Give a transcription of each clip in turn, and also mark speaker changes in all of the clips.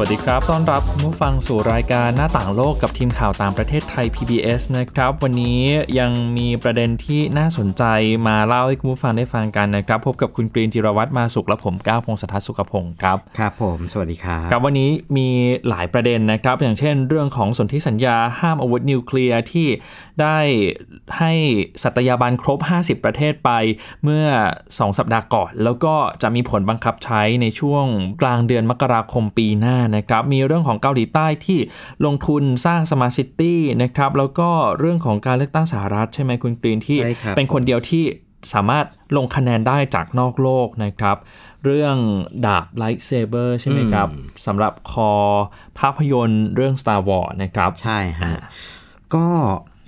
Speaker 1: วัสดีครับ ต้อนรับคุณผู้ฟังสู่รายการหน้าต่างโลกกับทีมข่าวต่างประเทศไทย PBS นะครับ วันนี้ยังมีประเด็นที่น่าสนใจมาเล่าให้คุณผู้ฟังได้ฟังกันนะครับ พบกับคุณกรีนจิรวัตรมาสุขและผมก้าวพงศธรสุขพงศ์ครับ
Speaker 2: ครับผม สวัสดีครับ
Speaker 1: ครับวันนี้มีหลายประเด็นนะครับ อย่างเช่น เรื่องของสนธิสัญญาห้ามอาวุธนิวเคลียร์ที่ได้ให้สัตยาบันครบ 50 ประเทศไปเมื่อ 2 สัปดาห์ก่อน แล้วก็จะมีผลบังคับใช้ในช่วงกลางเดือนมกราคมปีหน้านะครับมีเรื่องของเกาหลีใต้ที่ลงทุนสร้าง smart city นะครับแล้วก็เรื่องของการเลือกตั้งสหรัฐใช่ไหมคุณกรีนที่
Speaker 2: ใช่ครับ
Speaker 1: เป็นคนเดียวที่สามารถลงคะแนนได้จากนอกโลกนะครับ เรื่องดาบ lightsaber ใช่ไหมครับสำหรับคอภาพยนตร์เรื่อง Star Wars นะครับ
Speaker 2: ใช่ฮะก็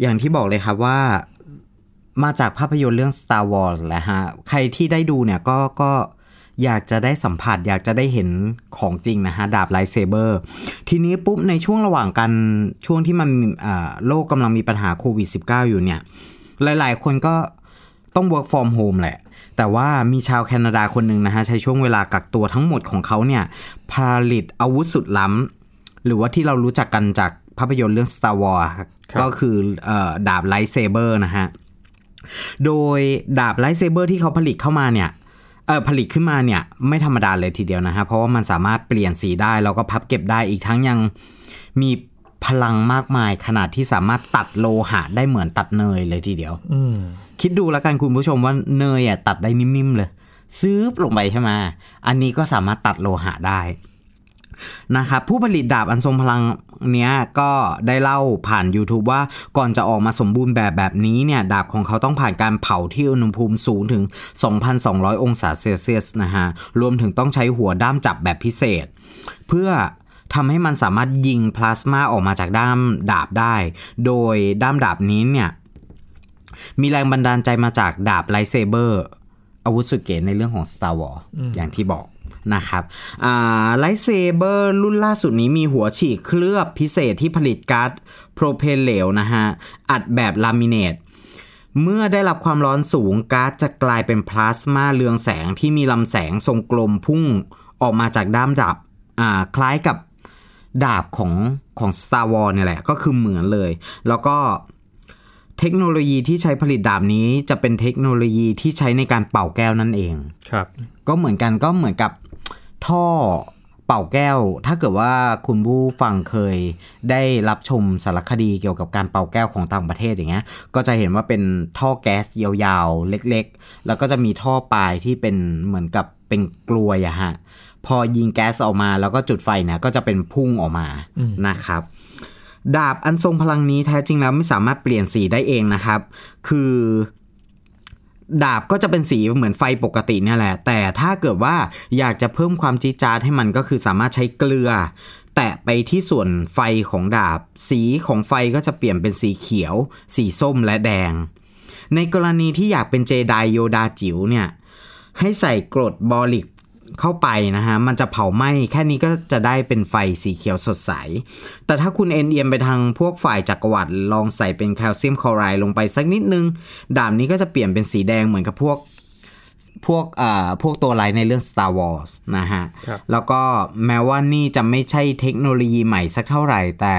Speaker 2: อย่างที่บอกเลยครับว่ามาจากภาพยนตร์เรื่อง Star Wars แหละฮะ ใครที่ได้ดูเนี่ยก็ก็ อยากจะได้สัมผัส อยากจะได้เห็นของจริงนะฮะ ดาบ lightsaber ทีนี้ปุ๊บในช่วงระหว่างกันช่วงที่มันอ่าโลกกำลังมีปัญหาโควิด -19 อยู่เนี่ย หลาย ๆ คนก็ต้อง work from home แหละ แต่ว่ามีชาวแคนาดาคนหนึ่งนะฮะ ใช้ช่วงเวลากักตัวทั้งหมดของเขาเนี่ยผลิตอาวุธสุดล้ำ หรือว่าที่เรารู้จักกันจากภาพยนตร์เรื่อง Star Wars ครับก็คือเออดาบ lightsaber นะฮะ โดยดาบ lightsaber ที่เขาผลิตเข้ามาเนี่ยเออ ผลิตขึ้นมาเนี่ยไม่ธรรมดาเลยทีเดียวนะฮะเพราะว่ามันสามารถเปลี่ยนสีได้แล้วก็พับเก็บได้อีกทั้งยังมีพลังมากมายขนาดที่สามารถตัดโลหะได้เหมือนตัดเนยเลยทีเดียว
Speaker 1: อืม
Speaker 2: คิดดูแล้วกันคุณผู้ชมว่าเนยอะตัดได้นิ่มๆเลยซื้อลงไปใช่ไหมอันนี้ก็สามารถตัดโลหะได้ นะครับผู้ผลิตดาบอันทรงพลังเนี้ยก็ได้เล่าผ่าน YouTube ว่าก่อนจะออกมาสมบูรณ์แบบแบบนี้เนี่ยดาบของเขาต้องผ่านการเผาที่อุณหภูมิสูงถึง 2,200 องศาเซลเซียสนะฮะรวมถึงต้องใช้หัวด้ามจับแบบพิเศษ เพื่อทำให้มันสามารถยิงพลาสมาออกมาจากด้ามดาบได้ โดยด้ามดาบนี้เนี่ยมีแรงบันดาลใจมาจากดาบ lightsaber อาวุธสุดเก๋ในเรื่องของ Star Wars อย่างที่บอก นะครับ lightsaber รุ่นล่าสุดนี้มีหัวฉีกเคลือบพิเศษที่ผลิตก๊าซโพรเพนเหลวนะฮะ อัดแบบลามิเนต เมื่อได้รับความร้อนสูงก๊าซจะกลายเป็นพลาสมาเรืองแสงที่มีลำแสงทรงกลมพุ่งออกมาจากด้ามดาบคล้ายกับดาบของของ Star Wars เนี่ยแหละ ก็คือเหมือนเลย แล้วก็ เทคโนโลยีที่ใช้ผลิตดาบนี้จะเป็นเทคโนโลยีที่ใช้ในการเป่าแก้วนั่นเอง
Speaker 1: ครับ
Speaker 2: ก็เหมือนกันก็เหมือนกับท่อเป่าแก้ว ถ้าเกิดว่าคุณผู้ฟังเคยได้รับชมสารคดีเกี่ยวกับการเป่าแก้วของต่างประเทศอย่างเงี้ย ก็จะเห็นว่าเป็นท่อแก๊สยาวๆ เล็กๆ แล้วก็จะมีท่อปลายที่เป็นเหมือนกับเป็นกลวยอะฮะ พอยิงแก๊สออกมาแล้วก็จุดไฟเนี่ยก็จะเป็นพุ่งออกมานะครับ ดาบอันทรงพลังนี้แท้จริงแล้วไม่สามารถเปลี่ยนสีได้เองนะครับ คือ ดาบก็จะเป็นสีเหมือนไฟปกติเนี่ยแหละ แต่ถ้าเกิดว่าอยากจะเพิ่มความจีจ๊าดให้มันก็คือสามารถใช้เกลือ แตะไปที่ส่วนไฟของดาบ สีของไฟก็จะเปลี่ยนเป็นสีเขียว สีส้มและแดง ในกรณีที่อยากเป็นเจไดโยดาจิ๋วเนี่ยให้ใส่กรดบอริก เข้าไปนะฮะ มันจะเผาไหม้แค่นี้ก็จะได้เป็นไฟสีเขียวสดใส แต่ถ้าคุณเอ็นเอียมไปทางพวกฝ่ายจักรวรรดิลองใส่เป็นแคลเซียมคลอไรด์ลงไปสักนิดนึง ดาบนี้ก็จะเปลี่ยนเป็นสีแดงเหมือนกับพวกพวกอ่าพวกตัวไลน์ในเรื่อง Star Wars นะฮะ
Speaker 1: ครับ
Speaker 2: แล้วก็แม้ว่านี่จะไม่ใช่เทคโนโลยีใหม่สักเท่าไหร่แต่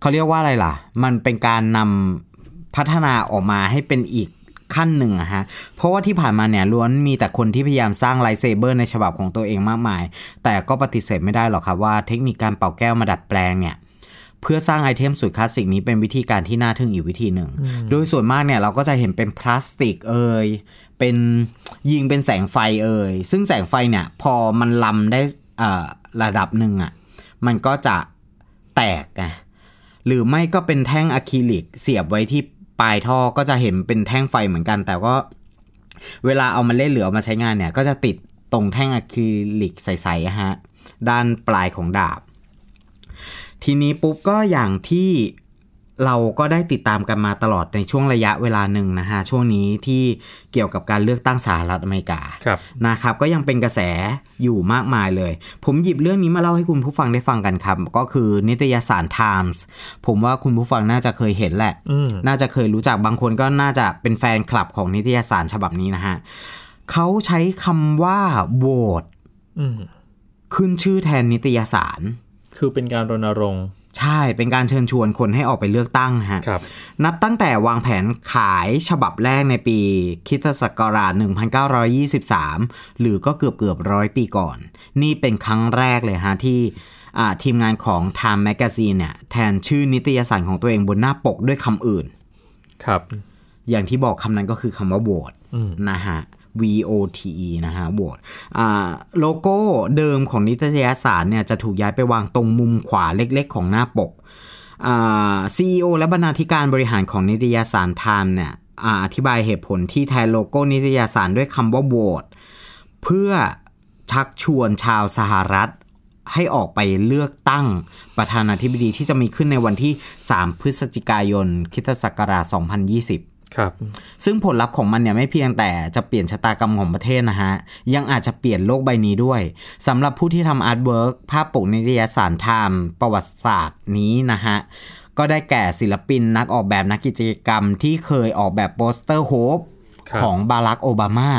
Speaker 2: เขาเรียกว่าอะไรล่ะ มันเป็นการนำพัฒนาออกมาให้เป็นอีก ขั้นหนึ่งอะฮะ เพราะว่าที่ผ่านมาเนี่ยล้วนมีแต่คนที่พยายามสร้าง lightsaber ในฉบับของตัวเองมากมาย แต่ก็ปฏิเสธไม่ได้หรอกครับว่าเทคนิคการเป่าแก้วมาดัดแปลงเนี่ยเพื่อสร้าง item สุดคลาสสิกนี้เป็นวิธีการที่น่าทึ่งอีกวิธีหนึ่ง โดยส่วนมากเนี่ยเราก็จะเห็นเป็นพลาสติกเอ่ย เป็นยิงเป็นแสงไฟเอ่ย ซึ่งแสงไฟเนี่ยพอมันลำได้เอ่อระดับหนึ่งอะ่ะ มันก็จะแตกไงหรือไม่ก็เป็นแท่งอะคริลิกเสียบไว้ที่ ปลายท่อก็จะเห็นเป็นแท่งไฟเหมือนกัน แต่ก็เวลาเอามาเล่นเหลือเอามาใช้งานเนี่ย ก็จะติดตรงแท่งอะคริลิกใสๆอะฮะ ด้านปลายของดาบ ทีนี้ปุ๊บก็อย่างที่ เราก็ได้ติดตามกันมาตลอดในช่วงระยะเวลาหนึ่งนะฮะช่วงนี้ที่เกี่ยวกับการเลือกตั้งสหรัฐอเมริกา
Speaker 1: ครับ
Speaker 2: นะครับ ก็ยังเป็นกระแสอยู่มากมายเลย ผมหยิบเรื่องนี้มาเล่าให้คุณผู้ฟังได้ฟังกันครับ ก็คือนิตยสาร Times ผมว่าคุณผู้ฟังน่าจะเคยเห็นแหละ
Speaker 1: อืม
Speaker 2: น่าจะเคยรู้จักบางคนก็น่าจะเป็นแฟนคลับของนิตยสารฉบับนี้นะฮะเขาใช้คำว่าโหวต
Speaker 1: อืม
Speaker 2: ขึ้นชื่อแทนนิตยสาร
Speaker 1: คือเป็นการรณรงค์
Speaker 2: ใช่เป็นการเชิญชวนคนให้ออกไปเลือกตั้งฮะ
Speaker 1: ครับ
Speaker 2: นับตั้งแต่วางแผนขายฉบับแรกในปีคริสตศักราช 1923 หรือก็เกือบเกือบร้อยปีก่อน นี่เป็นครั้งแรกเลยฮะที่อ่าทีมงานของ Time Magazine เนี่ยแทนชื่อนิตยสารของตัวเองบนหน้าปกด้วยคำอื่น
Speaker 1: ครับ
Speaker 2: อย่างที่บอกคำนั้นก็คือคำว่าโหวต
Speaker 1: อืม
Speaker 2: นะฮะ V O T E นะฮะโหวตอ่าโลโก้เดิมของนิตยสารเนี่ยจะถูกย้ายไปวางตรงมุมขวาเล็กๆ ของหน้าปกอ่า CEO และบรรณาธิการบริหารของนิตยสารไทม์เนี่ยอธิบายเหตุผลที่แทนโลโก้นิตยสารด้วยคำว่าโหวตเพื่อชักชวนชาวสหรัฐให้ออกไปเลือกตั้งประธานาธิบดีที่จะมีขึ้นในวันที่ 3 พฤศจิกายนคริสต์ศักราช2020
Speaker 1: ครับ
Speaker 2: ซึ่งผลลัพธ์ของมันเนี่ยไม่เพียงแต่จะเปลี่ยนชะตากรรมของประเทศนะฮะ ยังอาจจะเปลี่ยนโลกใบนี้ด้วยสำหรับผู้ที่ทำ artwork ภาพปกนิตยสารไทม์ประวัติศาสตร์นี้นะฮะ ก็ได้แก่ศิลปินนักออกแบบนักกิจกรรมที่เคยออกแบบโปสเตอร์โฮป
Speaker 1: ครับ
Speaker 2: ของบารักโอบามา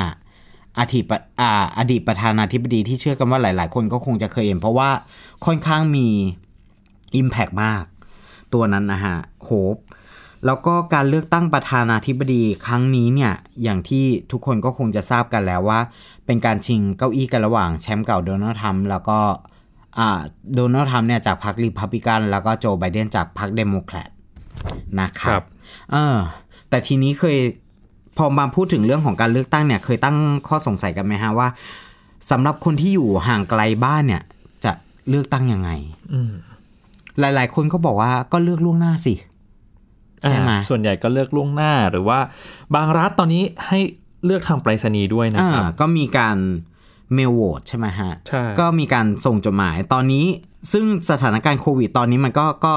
Speaker 2: อดีตประอ่าอดีตประธานาธิบดีที่เชื่อกันว่าหลาย ๆ คนก็คงจะเคยเห็น เพราะว่าค่อนข้างมี Impact มาก ตัวนั้นนะฮะโฮป แล้วก็การเลือกตั้งประธานาธิบดีครั้งนี้เนี่ยอย่างที่ทุกคนก็คงจะทราบกันแล้วว่า เป็นการชิงเก้าอี้กันระหว่างแชมป์เก่าโดนัลด์ทรัมป์แล้วก็อ่าโดนัลด์ทรัมป์เนี่ยจากพรรครีพับลิกันแล้วก็โจไบเดนจากพรรคเดโมแครตนะครั
Speaker 1: บ
Speaker 2: เออแต่ทีนี้เคยพอมาพูดถึงเรื่องของการเลือกตั้งเนี่ยเคยตั้งข้อสงสัยกันไหมฮะว่าสำหรับคนที่อยู่ห่างไกลบ้านเนี่ย จะเลือกตั้งยังไง
Speaker 1: อืม
Speaker 2: หลาย ๆ คนก็บอกว่าก็เลือกล่วงหน้าสิ ใช่ไหม
Speaker 1: อ่าส่วนใหญ่ก็เลือกล่วงหน้าหรือว่า บางรัฐตอนนี้ให้เลือกทางไปรษณีย์ด้วยนะ
Speaker 2: อ่า
Speaker 1: ครับ
Speaker 2: ก็มีการเมลโหวตใช่ไหมฮะ
Speaker 1: ใช่
Speaker 2: ก็มีการส่งจดหมายตอนนี้ซึ่งสถานการณ์โควิดตอนนี้มันก็ก็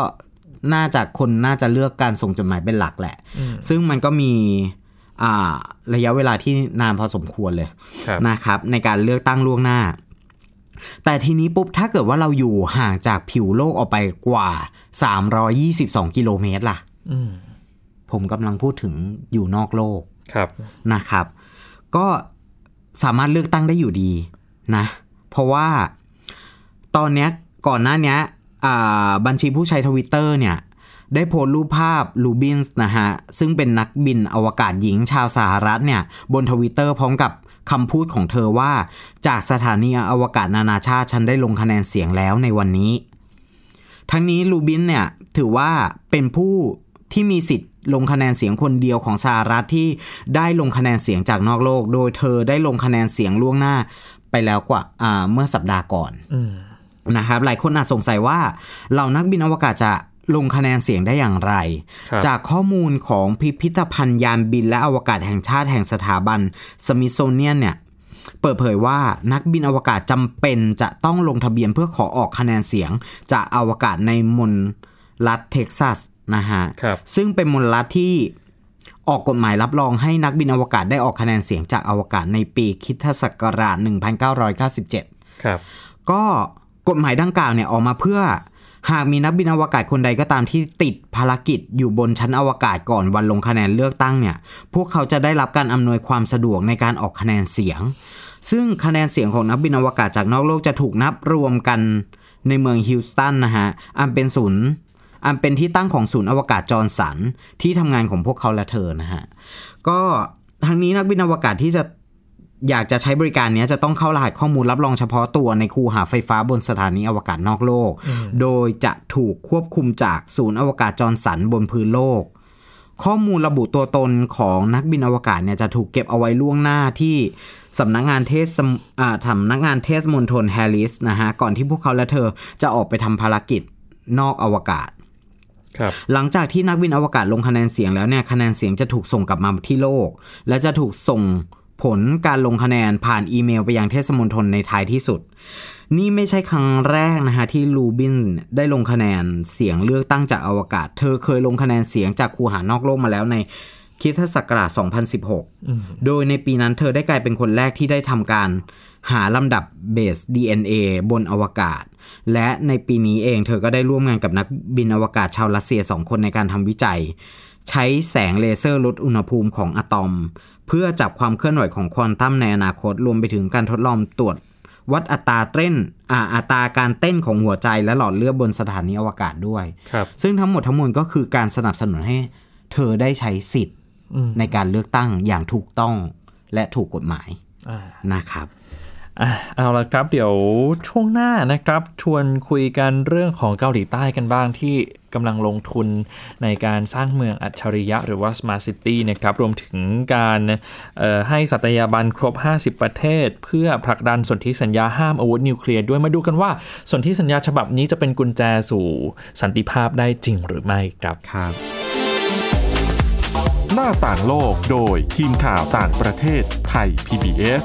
Speaker 2: น่าจะคนน่าจะเลือกการส่งจดหมายเป็นหลักแหละ
Speaker 1: อืม
Speaker 2: ซึ่งมันก็มีอ่าระยะเวลาที่นานพอสมควรเลย
Speaker 1: ครับ
Speaker 2: นะครับ ในการเลือกตั้งล่วงหน้า แต่ทีนี้ปุ๊บถ้าเกิดว่าเราอยู่ห่างจากผิวโลกออกไปกว่า 322 กิโลเมตรล่ะ
Speaker 1: อืม
Speaker 2: ผมกำลังพูดถึงอยู่นอกโลก
Speaker 1: ครับ
Speaker 2: นะครับ ก็สามารถเลือกตั้งได้อยู่ดีนะ เพราะว่าตอนเนี้ยก่อนหน้าเนี้ยอ่าบัญชีผู้ใช้ทวิตเตอร์เนี่ย ได้โพสต์รูปภาพลูบินส์นะฮะ ซึ่งเป็นนักบินอวกาศหญิงชาวสหรัฐเนี่ย บนทวิตเตอร์พร้อมกับคำพูดของเธอว่า จากสถานีอวกาศนานาชาติฉันได้ลงคะแนนเสียงแล้วในวันนี้ ทั้งนี้ลูบินเนี่ยถือว่าเป็นผู้ ที่มีสิทธิ์ลงคะแนนเสียงคนเดียวของสหรัฐที่ได้ลงคะแนนเสียงจากนอกโลก โดยเธอได้ลงคะแนนเสียงล่วงหน้าไปแล้วกว่าอ่าเมื่อสัปดาห์ก่อน
Speaker 1: อืม
Speaker 2: นะครับ หลายคนอาจสงสัยว่าเหล่านักบินอวกาศจะลงคะแนนเสียงได้อย่างไร
Speaker 1: ครับ
Speaker 2: จากข้อมูลของพิพิธภัณฑ์ยานบินและอวกาศแห่งชาติแห่งสถาบันสมิ t โซเนียนเนี่ยเปิดเผยว่านักบินอวกาศจำเป็นจะต้องลงทะเบียนเพื่อขอออกคะแนนเสียง จากอวกาศในมลรัฐเท็กซัส นะฮะ
Speaker 1: ครับ
Speaker 2: ซึ่งเป็นมลรัฐที่ออกกฎหมายรับรองให้นักบินอวกาศได้ออกคะแนนเสียงจากอวกาศในปีคริสตศักราช 1997
Speaker 1: ครับ
Speaker 2: ก็กฎหมายดังกล่าวเนี่ยออกมาเพื่อ หากมีนักบินอวกาศคนใดก็ตามที่ติดภารกิจอยู่บนชั้นอวกาศก่อนวันลงคะแนนเลือกตั้งเนี่ย พวกเขาจะได้รับการอำนวยความสะดวกในการออกคะแนนเสียง ซึ่งคะแนนเสียงของนักบินอวกาศจากนอกโลกจะถูกนับรวมกันในเมืองฮิวสตันนะฮะอันเป็นศูนย์ อันเป็นที่ตั้งของศูนย์อวกาศจอห์นสันที่ทำงานของพวกเขาและเธอนะฮะ ก็ทั้งนี้นักบินอวกาศที่จะอยากจะใช้บริการนี้จะต้องเข้ารหัสข้อมูลรับรองเฉพาะตัวในคูหาไฟฟ้าบนสถานีอวกาศนอกโลก โดยจะถูกควบคุมจากศูนย์อวกาศจอห์นสันบนพื้นโลก ข้อมูลระบุตัวตนของนักบินอวกาศเนี่ยจะถูกเก็บเอาไว้ล่วงหน้าที่สำนักงานเทศสำนักงานเทศมณฑลแฮร์ริสนะฮะ ก่อนที่พวกเขาและเธอจะออกไปทำภารกิจนอกอวกาศ หลังจากที่นักบินอวกาศลงคะแนนเสียงแล้วเนี่ยคะแนนเสียงจะถูกส่งกลับมาที่โลก และจะถูกส่งผลการลงคะแนนผ่านอีเมลไปยังเทศมนตรในท้ายที่สุด นี่ไม่ใช่ครั้งแรกนะฮะที่ลูบินได้ลงคะแนนเสียงเลือกตั้งจากอวกาศ เธอเคยลงคะแนนเสียงจากคูหานอกโลกมาแล้วในคริสตศักราช2016 โดยในปีนั้นเธอได้กลายเป็นคนแรกที่ได้ทำการหาลำดับเบส DNA บนอวกาศ และในปีนี้เองเธอก็ได้ร่วมงานกับนักบินอวกาศชาวรัสเซียสองคนในการทำวิจัย ใช้แสงเลเซอร์ลดอุณหภูมิของอะตอม เพื่อจับความเคลื่อนไหวของควอนตัมในอนาคตรวมไปถึงการทดลองตรวจวัดอัตราเต้นอ่าอัตราการเต้นของหัวใจและหลอดเลือดบนสถานีอวกาศด้วย
Speaker 1: ครับ
Speaker 2: ซึ่งทั้งหมดทั้งมวลก็คือการสนับสนุนให้ เธอได้ใช้สิทธิ์
Speaker 1: อืม
Speaker 2: ในการเลือกตั้งอย่างถูกต้องและถูกกฎหมาย
Speaker 1: อ่า
Speaker 2: นะครับ
Speaker 1: อะเอาละครับ เดี๋ยวช่วงหน้านะครับ ชวนคุยกันเรื่องของเกาหลีใต้กันบ้างที่กำลังลงทุนในการสร้างเมืองอัจฉริยะหรือว่า Smart City นะครับ รวมถึงการเอ่อให้สัตยาบันครบ 50 ประเทศ เพื่อผลักดันสนธิสัญญาห้ามอาวุธนิวเคลียร์ด้วยมาดูกันว่าสนธิสัญญาฉบับนี้จะเป็นกุญแจสู่สันติภาพได้จริงหรือไม่ครับ
Speaker 2: ครับ
Speaker 3: หน้าต่างโลกโดยทีมข่าวต่างประเทศไทย PBS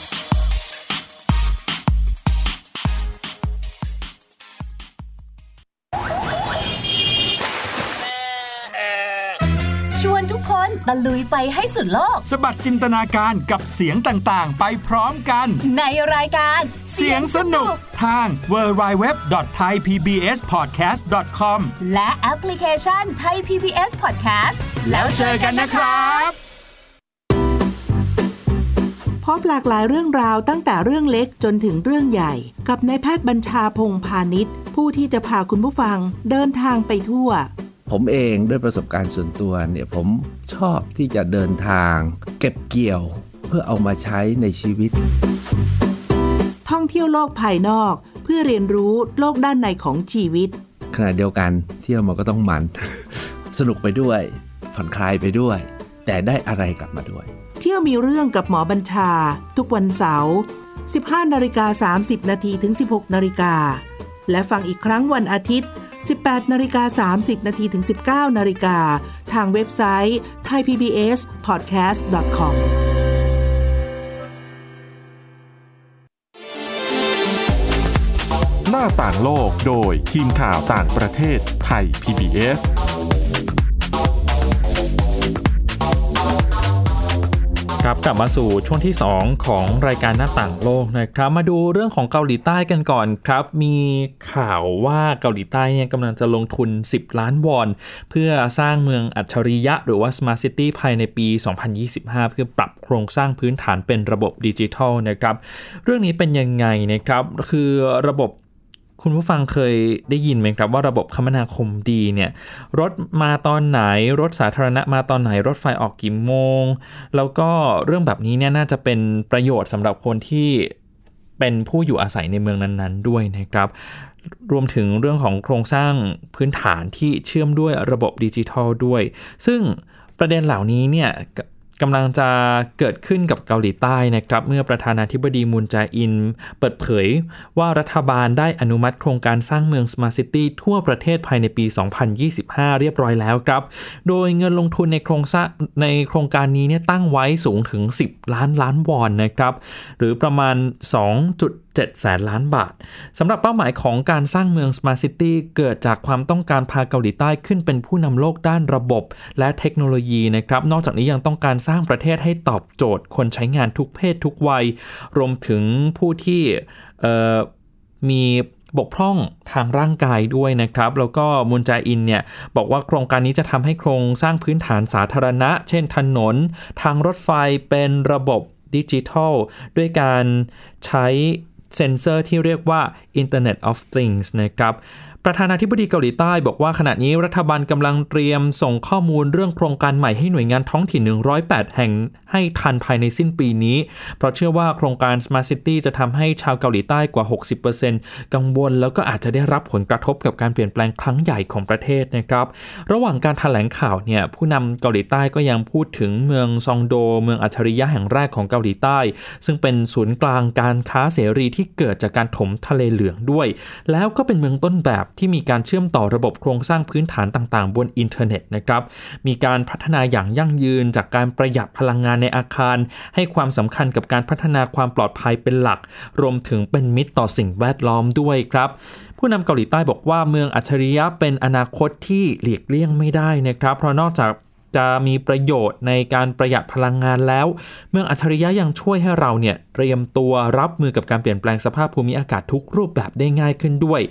Speaker 4: ช ตะลุยไปให้สุดโลก
Speaker 5: สบัดจินตนาการกับเสียงต่างๆ ไปพร้อมกัน
Speaker 4: ในรายการ
Speaker 5: เสียงสนุกทาง www.thaipbspodcast.com
Speaker 4: และแอปพลิเคชันไทย PBS Podcast
Speaker 5: แล้วเจอกันนะครับ
Speaker 6: พบหลากหลายเรื่องราวตั้งแต่เรื่องเล็กจนถึงเรื่องใหญ่ กับนายแพทย์บัญชาพงพาณิชย์ ผู้ที่จะพาคุณผู้ฟังเดินทางไปทั่ว
Speaker 7: ผมเองด้วยประสบการณ์ส่วนตัวเนี่ยผมชอบที่จะเดินทาง เก็บเกี่ยวเพื่อเอามาใช้ในชีวิต
Speaker 6: ท่องเที่ยวโลกภายนอก เพื่อเรียนรู้โลกด้านในของชีวิต
Speaker 7: ขณะเดียวกันเที่ยวมันก็ต้องมัน สนุกไปด้วย ผ่อนคลายไปด้วย แต่ได้อะไรกลับมาด้วย
Speaker 6: เที่ยวมีเรื่องกับหมอบัญชา ทุกวันเสาร์ 15นาฬิกา30นาทีถึง 16นาฬิกาและฟังอีกครั้งวันอาทิตย์ 18นาฬิกา30นาทีถึง 19นาฬิกาทางเว็บไซต์ thaipbspodcast.com
Speaker 3: หน้าต่างโลกโดยทีมข่าวต่างประเทศไทย PBS
Speaker 1: ครับกลับมาสู่ช่วงที่ 2 ของรายการหน้าต่างโลกนะครับ มาดูเรื่องของเกาหลีใต้กันก่อนครับ มีข่าวว่าเกาหลีใต้เนี่ยกำลังจะลงทุน 10 ล้านวอน เพื่อสร้างเมืองอัจฉริยะหรือว่า Smart City ภายในปี 2025 เพื่อปรับโครงสร้างพื้นฐานเป็นระบบดิจิทัลนะครับ เรื่องนี้เป็นยังไงนะครับ คือระบบ คุณผู้ฟังเคยได้ยินไหมครับว่าระบบคมนาคมดีเนี่ย รถมาตอนไหน รถสาธารณะมาตอนไหน รถไฟออกกี่โมง แล้วก็เรื่องแบบนี้เนี่ยน่าจะเป็นประโยชน์สำหรับคนที่เป็นผู้อยู่อาศัยในเมืองนั้นๆ ด้วยนะครับ รวมถึงเรื่องของโครงสร้างพื้นฐานที่เชื่อมด้วยระบบดิจิทัลด้วย ซึ่งประเด็นเหล่านี้เนี่ย กำลังจะเกิดขึ้นกับเกาหลีใต้นะครับ เมื่อประธานาธิบดีมุนแจอิน เปิดเผยว่ารัฐบาลได้อนุมัติโครงการสร้างเมือง smart city ทั่วประเทศภายในปี 2025 เรียบร้อยแล้วครับ โดยเงินลงทุนในโครงสร้างในโครงการนี้เนี่ยตั้งไว้สูงถึง 10 ล้านล้านวอนนะครับ หรือประมาณ 2. 7แสนล้านบาทสำหรับเป้าหมายของการสร้างเมือง Smart City เกิดจากความต้องการพาเกาหลีใต้ขึ้นเป็นผู้นำโลกด้านระบบ และเทคโนโลยีนะครับ นอกจากนี้ยังต้องการสร้างประเทศให้ตอบโจทย์ คนใช้งานทุกเพศทุกวัย รวมถึงผู้ที่มีบกพร่องทางร่างกายด้วยนะครับ แล้วก็มุนแจอินเนี่ยบอกว่าโครงการนี้จะทำให้โครงสร้างพื้นฐานสาธารณะ เช่นถนน ทางรถไฟเป็นระบบดิจิทัล ด้วยการใช้ เซนเซอร์ที่เรียกว่า Internet of Things นะครับ ประธานาธิบดีเกาหลีใต้บอกว่าขณะนี้รัฐบาลกำลังเตรียมส่งข้อมูลเรื่องโครงการใหม่ให้หน่วยงานท้องถิ่น 108 แห่งให้ทันภายในสิ้นปีนี้ เพราะเชื่อว่าโครงการ Smart City จะทำให้ชาวเกาหลีใต้กว่า 60%กังวลแล้วก็อาจจะได้รับผลกระทบกับการเปลี่ยนแปลงครั้งใหญ่ของประเทศนะครับ ระหว่างการแถลงข่าวเนี่ยผู้นำเกาหลีใต้ก็ยังพูดถึงเมืองซองโด เมืองอัจฉริยะแห่งแรกของเกาหลีใต้ ซึ่งเป็นศูนย์กลางการค้าเสรีที่เกิดจากการถมทะเลเหลืองด้วย แล้วก็เป็นเมืองต้นแบบที่มีการเชื่อมต่อระบบโครงสร้างพื้นฐานต่างๆ บนอินเทอร์เน็ตนะครับมีการพัฒนาอย่างยั่งยืน จากการประหยัดพลังงานในอาคาร ให้ความสำคัญกับการพัฒนาความปลอดภัยเป็นหลัก รวมถึงเป็นมิตรต่อสิ่งแวดล้อมด้วยครับผู้นำเกาหลีใต้บอกว่าเมืองอัจฉริยะเป็นอนาคตที่หลีกเลี่ยงไม่ได้นะครับ เพราะนอกจากจะมีประโยชน์ในการประหยัดพลังงานแล้ว เมืองอัจฉริยะยังช่วยให้เราเนี่ยเตรียมตัวรับมือกับการเปลี่ยนแปลงสภาพภูมิอากาศทุกรูปแบบได้ง่ายขึ้นด้วย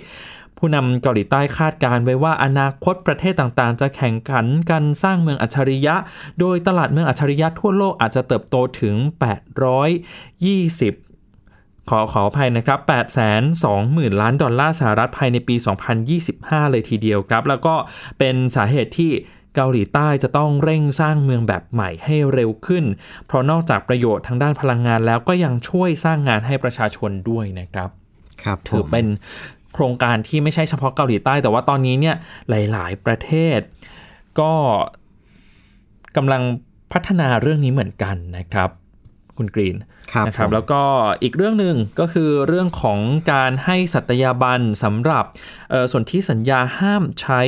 Speaker 1: ผู้นำเกาหลีใต้คาดการไว้ว่าอนาคตประเทศต่างๆ จะแข่งขันกันสร้างเมืองอัจฉริยะ โดยตลาดเมืองอัจฉริยะทั่วโลกอาจจะเติบโตถึง 820ขอขออภัยนะครับ 820,000 ล้านดอลลาร์สหรัฐภายในปี 2025 เลยทีเดียวครับ แล้วก็เป็นสาเหตุที่เกาหลีใต้จะต้องเร่งสร้างเมืองแบบใหม่ให้เร็วขึ้น เพราะนอกจากประโยชน์ทางด้านพลังงานแล้วก็ยังช่วยสร้างงานให้ประชาชนด้วยนะครับ
Speaker 2: ครับ
Speaker 1: ถือเป็น โครงการที่ไม่ใช่เฉพาะเกาหลีใต้ แต่ว่าตอนนี้เนี่ยหลาย ๆ ประเทศ ก็กำลังพัฒนาเรื่องนี้เหมือนกันนะครับ คุณกรีน
Speaker 2: ครับ
Speaker 1: นะครับ
Speaker 2: ผม
Speaker 1: แล้วก็อีกเรื่องหนึ่งก็คือเรื่องของการให้สัตยาบันสำหรับเอ่อส่วนที่สัญญาห้ามใช้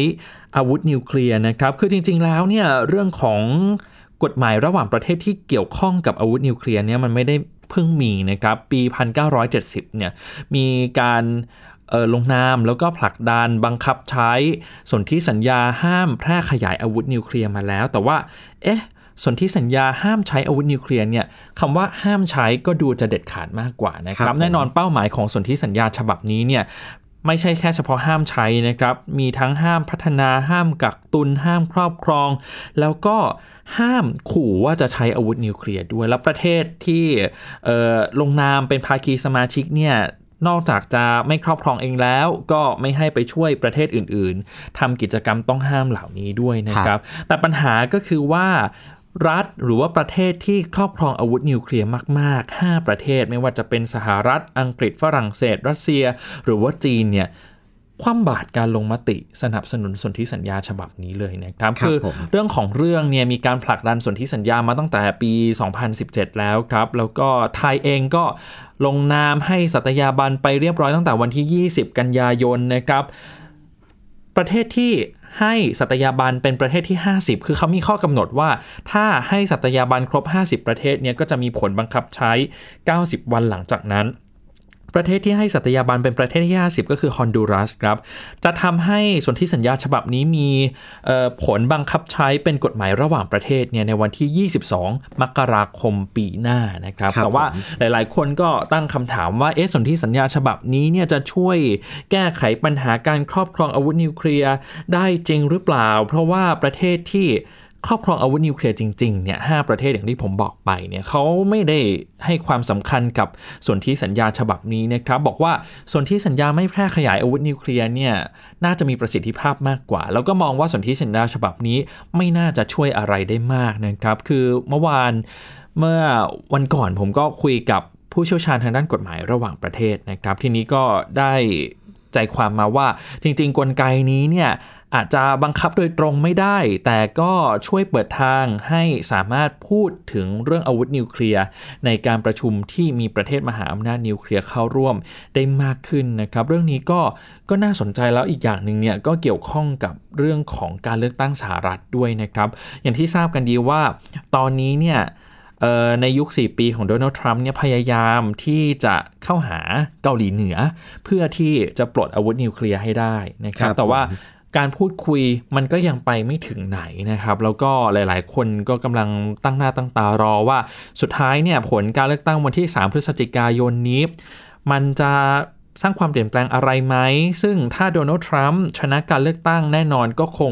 Speaker 1: อาวุธนิวเคลียร์นะครับ คือจริง ๆ แล้วเนี่ยเรื่องของกฎหมายระหว่างประเทศที่เกี่ยวข้องกับอาวุธนิวเคลียร์เนี่ยมันไม่ได้เพิ่งมีนะครับ ปี 1970เนี่ยมีการเอ่อ ลงนามแล้วก็ผลักดันบังคับใช้ส่วนที่สัญญาห้ามแพร่ขยายอาวุธนิวเคลียร์มาแล้ว แต่ว่า เอ๊ะส่วนที่สัญญาห้ามใช้อาวุธนิวเคลียร์เนี่ยคำว่าห้ามใช้ก็ดูจะเด็ดขาดมากกว่านะค
Speaker 2: ครั
Speaker 1: รั
Speaker 2: บบผม
Speaker 1: แน่นอนเป้าหมายของส่วนที่สัญญาฉบับนี้เนี่ยไม่ใช่แค่เฉพาะห้ามใช้นะครับ มีทั้งห้ามพัฒนา ห้ามกักตุน ห้ามครอบครอง แล้วก็ห้ามขู่ว่าจะใช้อาวุธนิวเคลียร์ด้วย และประเทศที่เอ่อลงนามเป็นภาคีสมาชิกเนี่ย นอกจากจะไม่ครอบครองเองแล้ว ก็ไม่ให้ไปช่วยประเทศอื่น ๆทำกิจกรรมต้องห้ามเหล่านี้ด้วยนะครับ แต่ปัญหาก็คือว่ารัฐหรือว่าประเทศที่ครอบครองอาวุธนิวเคลียร์มาก ๆ 5 ประเทศไม่ว่าจะเป็นสหรัฐ อังกฤษ ฝรั่งเศส รัสเซีย หรือว่าจีนเนี่ย คว่ำบาตรการลงมติสนับสนุนสนธิสัญญาฉบับนี้เลยนะครับ
Speaker 2: ครับ
Speaker 1: คือ
Speaker 2: ผม
Speaker 1: เรื่องของเรื่องเนี่ยมีการผลักดันสนธิสัญญามาตั้งแต่ปี 2017 แล้วครับ แล้วก็ไทยเองก็ลงนามให้สัตยาบันไปเรียบร้อยตั้งแต่วันที่ 20 กันยายนนะครับ ประเทศที่ให้สัตยาบันเป็นประเทศที่ 50 คือเขามีข้อกำหนดว่า ถ้าให้สัตยาบันครบ 50 ประเทศเนี่ยก็จะมีผลบังคับใช้ 90 วันหลังจากนั้น ประเทศที่ให้สัตยาบันเป็นประเทศที่ 50 ก็คือฮอนดูรัสครับ จะทำให้สนธิสัญญาฉบับนี้มีเอ่อผลบังคับใช้เป็นกฎหมายระหว่างประเทศเนี่ยในวันที่ 22 มกราคมปีหน้านะครับ
Speaker 2: ครับ
Speaker 1: แต่ว่า
Speaker 2: ผม
Speaker 1: หลายๆ คนก็ตั้งคำถามว่าเอ๊ะสนธิสัญญาฉบับนี้เนี่ยจะช่วยแก้ไขปัญหาการครอบครองอาวุธนิวเคลียร์ได้จริงหรือเปล่า เพราะว่าประเทศที่ ครอบครองอาวุธนิวเคลียร์จริงๆเนี่ยห้าประเทศอย่างที่ผมบอกไปเนี่ยเขาไม่ได้ให้ความสำคัญกับส่วนที่สัญญาฉบับนี้นะครับบอกว่าส่วนที่สัญญาไม่แพร่ขยายอาวุธนิวเคลียร์เนี่ยน่าจะมีประสิทธิภาพมากกว่า แล้วก็มองว่าส่วนที่สัญญาฉบับนี้ไม่น่าจะช่วยอะไรได้มากนะครับ คือเมื่อวานเมื่อวันก่อนผมก็คุยกับผู้เชี่ยวชาญทางด้านกฎหมายระหว่างประเทศนะครับ ทีนี้ก็ได้ใจความมาว่าจริง ๆ กลไกนี้เนี่ย อาจจะบังคับโดยตรงไม่ได้ แต่ก็ช่วยเปิดทางให้สามารถพูดถึงเรื่องอาวุธนิวเคลียร์ในการประชุมที่มีประเทศมหาอำนาจนิวเคลียร์เข้าร่วมได้มากขึ้นนะครับ เรื่องนี้ก็ก็น่าสนใจแล้วอีกอย่างหนึ่งเนี่ยก็เกี่ยวข้องกับเรื่องของการเลือกตั้งสหรัฐด้วยนะครับ อย่างที่ทราบกันดีว่าตอนนี้เนี่ยเอ่อในยุค 4 ปีของโดนัลด์ทรัมป์เนี่ยพยายามที่จะเข้าหาเกาหลีเหนือ เพื่อที่จะปลดอาวุธนิวเคลียร์ให้ได้นะครับ
Speaker 2: ครับ
Speaker 1: แต่ว่า
Speaker 2: ผม
Speaker 1: การพูดคุยมันก็ยังไปไม่ถึงไหนนะครับ แล้วก็หลาย ๆ คนก็กำลังตั้งหน้าตั้งตารอว่าสุดท้ายเนี่ยผลการเลือกตั้งวันที่ 3 พฤศจิกายนนี้ มันจะสร้างความเปลี่ยนแปลงอะไรไหม ซึ่งถ้าโดนัลด์ทรัมป์ชนะการเลือกตั้งแน่นอนก็คง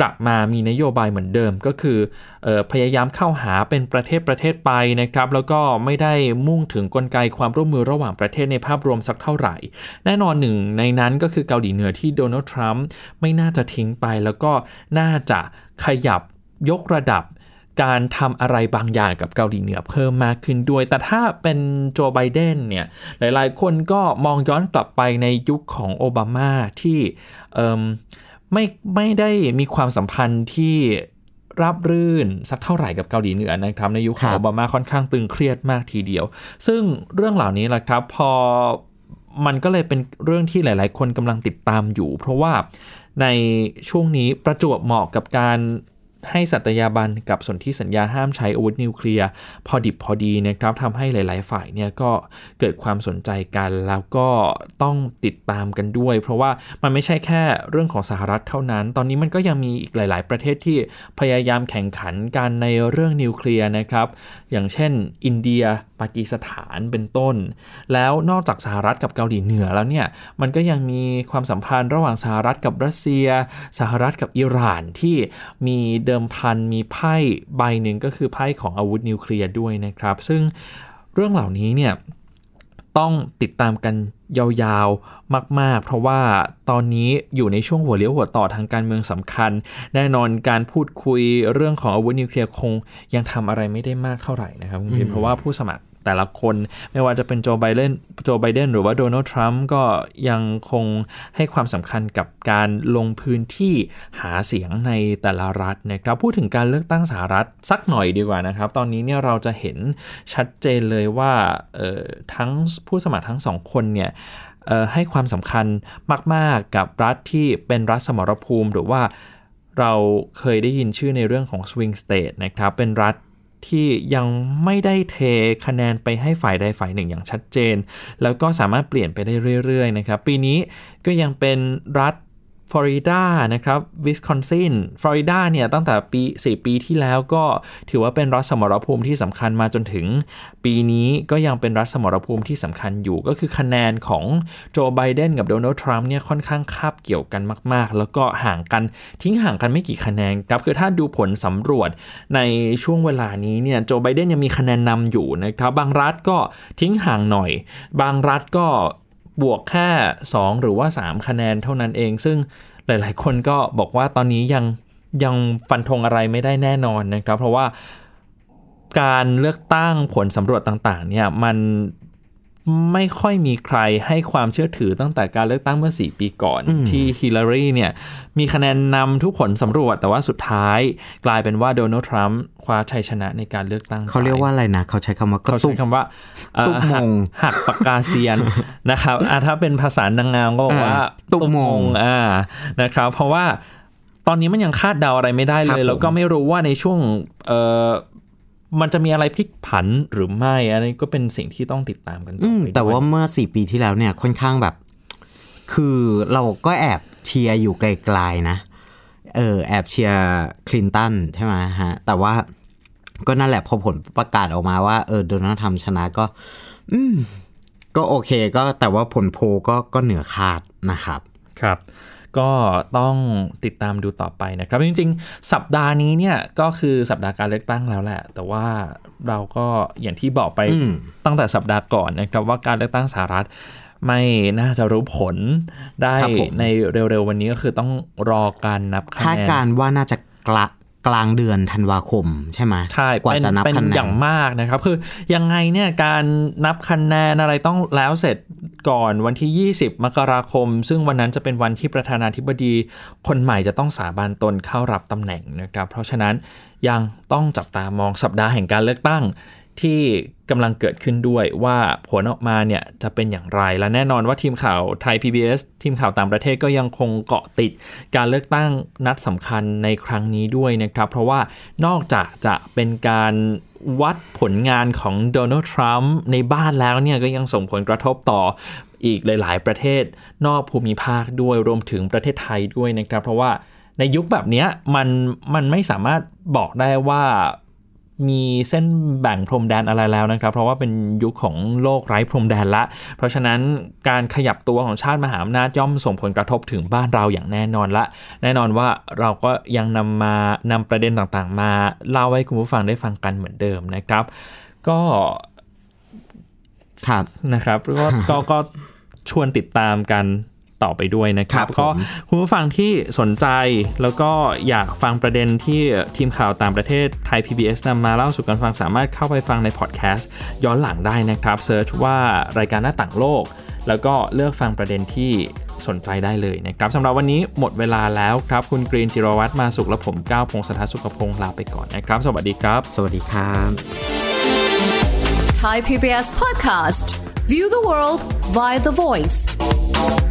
Speaker 1: กลับมามีนโยบายเหมือนเดิมก็คือออพยายามเข้าหาเป็นประเทศประเทศไปนะครับ แล้วก็ไม่ได้มุ่งถึงกลไกความร่วมมือระหว่างประเทศในภาพรวมสักเท่าไหร่ แน่นอนหนึ่งในนั้นก็คือเกาหลีเหนือที่โดนัลด์ทรัมป์ไม่น่าจะทิ้งไป แล้วก็น่าจะขยับยกระดับการทำอะไรบางอย่างกับเกาหลีเหนือเพิ่มมากขึ้นด้วย แต่ถ้าเป็นโจไบเดนเนี่ย หลายๆ คนก็มองย้อนกลับไปในยุคของโอบามาที่ ไม่ไม่ได้มีความสัมพันธ์ที่รับรื่นสักเท่าไหร่กับเกาหลีเหนือนะครับ ในยุคของโอบามาค่อนข้างตึงเครียดมากทีเดียว ซึ่งเรื่องเหล่านี้แหละครับพอมันก็เลยเป็นเรื่องที่หลาย ๆ คนกำลังติดตามอยู่ เพราะว่าในช่วงนี้ประจวบเหมาะกับการ ให้สัตยาบันกับสนธิสัญญาห้ามใช้อาวุธนิวเคลียร์พอดิบพอดีนะครับทำให้หลาย ๆ ฝ่ายเนี่ยก็เกิดความสนใจกันแล้วก็ต้องติดตามกันด้วย เพราะว่ามันไม่ใช่แค่เรื่องของสหรัฐเท่านั้น ตอนนี้มันก็ยังมีอีกหลาย ๆ ประเทศที่พยายามแข่งขันกันในเรื่องนิวเคลียร์นะครับอย่างเช่น อินเดียปากีสถานเป็นต้น แล้วนอกจากสหรัฐกับเกาหลีเหนือแล้วเนี่ยมันก็ยังมีความสัมพันธ์ระหว่างสหรัฐกับรัสเซีย สหรัฐกับอิหร่านที่มีเดิมพันมีไพ่ใบหนึ่งก็คือไพ่ของอาวุธนิวเคลียร์ด้วยนะครับ ซึ่งเรื่องเหล่านี้เนี่ยต้องติดตามกันยาวๆ มาก ๆ เพราะว่าตอนนี้อยู่ในช่วงหัวเลี้ยวหัวต่อทางการเมืองสำคัญ แน่นอนการพูดคุยเรื่องของอาวุธนิวเคลียร์คงยังทำอะไรไม่ได้มากเท่าไหร่นะครับคุณพิมเพราะว่าผู้สมัคร แต่ละคน ไม่ว่าจะเป็นโจไบเดนโจไบเดนหรือว่าโดนัลด์ทรัมป์ก็ยังคงให้ความสำคัญกับการลงพื้นที่หาเสียงในแต่ละรัฐนะครับพูดถึงการเลือกตั้งสหรัฐสักหน่อยดีกว่านะครับ ตอนนี้เนี่ยเราจะเห็นชัดเจนเลยว่าทั้งผู้สมัครทั้งสองคนเนี่ยให้ความสำคัญมาก ๆ กับรัฐที่เป็นรัฐสมรภูมิหรือว่าเราเคยได้ยินชื่อในเรื่องของ swing state นะครับ เป็นรัฐ ที่ยังไม่ได้เทคะแนนไปให้ฝ่ายใดฝ่ายหนึ่งอย่างชัดเจน แล้วก็สามารถเปลี่ยนไปได้เรื่อยๆนะครับ ปีนี้ก็ยังเป็นรัฐ ฟลอริดานะครับวิสคอนซินฟลอริดาเนี่ยตั้งแต่ปี 4 ปีที่แล้วก็ถือว่าเป็นรัฐสมรภูมิที่สำคัญมาจนถึง ปีนี้ก็ยังเป็นรัฐสมรภูมิที่สำคัญอยู่ ก็คือคะแนนของโจไบเดนกับโดนัลด์ทรัมป์เนี่ยค่อนข้างคาบเกี่ยวกันมาก ๆ แล้วก็ห่างกันทิ้งห่างกันไม่กี่คะแนนครับคือถ้าดูผลสำรวจในช่วงเวลานี้เนี่ยโจไบเดนยังมีคะแนนนำอยู่นะครับบางรัฐก็ทิ้งห่างหน่อย บางรัฐก็ บวกแค่ 2 หรือว่า 3 คะแนนเท่านั้นเอง ซึ่งหลาย ๆ คนก็บอกว่าตอนนี้ยังยังฟันธงอะไรไม่ได้แน่นอนนะครับ เพราะว่าการเลือกตั้งผลสำรวจต่าง ๆ เนี่ยมัน ไม่ค่อยมีใครให้ความเชื่อถือตั้งแต่การเลือกตั้งเมื่อ 4 ปีก่อนที่ฮิลลารีเนี่ยมีคะแนนนำทุกผลสำรวจแต่ว่าสุดท้ายกลายเป็นว่าโดนัลด์ทรัมป์คว้าชัยชนะในการเลือกตั้ง
Speaker 2: เขาเรียกว่าอะไรนะ เขาใช้คำว่า
Speaker 1: เขาใช้คำว่า
Speaker 2: ตุกมง
Speaker 1: หักปากกาเซียนนะครับถ้าเป็นภาษานางงามก็บอกว่า
Speaker 2: ตุกมง
Speaker 1: อ่านะครับ เพราะว่าตอนนี้มันยังคาดเดาอะไรไม่ได้เลย แล้วก็ไม่รู้ว่าในช่วงเอ่อ มันจะมีอะไรพลิกผันหรือไม่อันนี้ก็เป็นสิ่งที่ต้องติดตามกันต่อ
Speaker 2: ไปแต่ว่าเมื่อสี่ปีที่แล้วเนี่ยค่อนข้างแบบ คือเราก็แอบเชียร์อยู่ไกลๆนะเออแอบเชียร์คลินตันใช่ไหมฮะ แต่ว่าก็นั่นแหละพอผลประกาศออกมาว่าเออโดนัลด์ทรัมป์ชนะก็ อืมก็โอเคก็แต่ว่าผลโพก็ก็เหนือคาดนะครับ
Speaker 1: ครับ ก็ต้องติดตามดูต่อไปนะครับ จริง ๆ สัปดาห์นี้เนี่ยก็คือสัปดาห์การเลือกตั้งแล้วแหละ แต่ว่าเราก็อย่างที่บอกไปตั้งแต่สัปดาห์ก่อนนะครับ ว่าการเลือกตั้งสหรัฐไม่น่าจะรู้ผลได้ในเร็วๆวันนี้ก็คือต้องรอการนับคะแนนคา
Speaker 2: ดการว่าน่าจะกละ กลางเดือนธันวาคมใช่ไหม
Speaker 1: ใช่
Speaker 2: กว่าจะนับคะแนน
Speaker 1: อย่างมากนะครับ คือยังไงเนี่ยการนับคะแนนอะไรต้องแล้วเสร็จก่อนวันที่ 20 มกราคม ซึ่งวันนั้นจะเป็นวันที่ประธานาธิบดีคนใหม่จะต้องสาบานตนเข้ารับตำแหน่งนะครับ เพราะฉะนั้นยังต้องจับตามองสัปดาห์แห่งการเลือกตั้ง ที่กำลังเกิดขึ้นด้วยว่าผลออกมาเนี่ยจะเป็นอย่างไร และแน่นอนว่าทีมข่าวไทย PBS ทีมข่าวต่างประเทศก็ยังคงเกาะติดการเลือกตั้งนัดสำคัญในครั้งนี้ด้วยนะครับ เพราะว่านอกจากจะเป็นการวัดผลงานของโดนัลด์ทรัมป์ในบ้านแล้วเนี่ยก็ยังส่งผลกระทบต่ออีกหลาย ๆ ประเทศ นอกภูมิภาคด้วยรวมถึงประเทศไทยด้วยนะครับ เพราะว่าในยุคแบบนี้มันมันไม่สามารถบอกได้ว่า มีเส้นแบ่งพรมแดนอะไรแล้วนะครับ เพราะว่าเป็นยุคของโลกไร้พรมแดนละ เพราะฉะนั้นการขยับตัวของชาติมหาอำนาจย่อมส่งผลกระทบถึงบ้านเราอย่างแน่นอนละ แน่นอนว่าเราก็ยังนำมานำประเด็นต่างๆ มาเล่าให้คุณผู้ฟังได้ฟังกันเหมือนเดิมนะครับ ก็
Speaker 2: ครับ
Speaker 1: นะครับก็ก็ก็ชวนติดตามกัน ต่อไปด้วยนะครับ
Speaker 2: ครับผม
Speaker 1: ก็คุณผู้ฟังที่สนใจแล้วก็อยากฟังประเด็นที่ทีมข่าวต่างประเทศไทย PBS นำมาเล่าสู่กันฟังสามารถเข้าไปฟังในพอดแคสต์ย้อนหลังได้นะครับ search ว่ารายการหน้าต่างโลก แล้วก็เลือกฟังประเด็นที่สนใจได้เลยนะครับสำหรับวันนี้หมดเวลาแล้วครับ คุณกรีนจิรวัตรมาสุขและผมก้าวพงศธรสุขพงศ์ลาไปก่อนนะครับ สวัสดีครับ
Speaker 2: สวัสดีครับ
Speaker 4: Thai PBS podcast. View the world via the voice.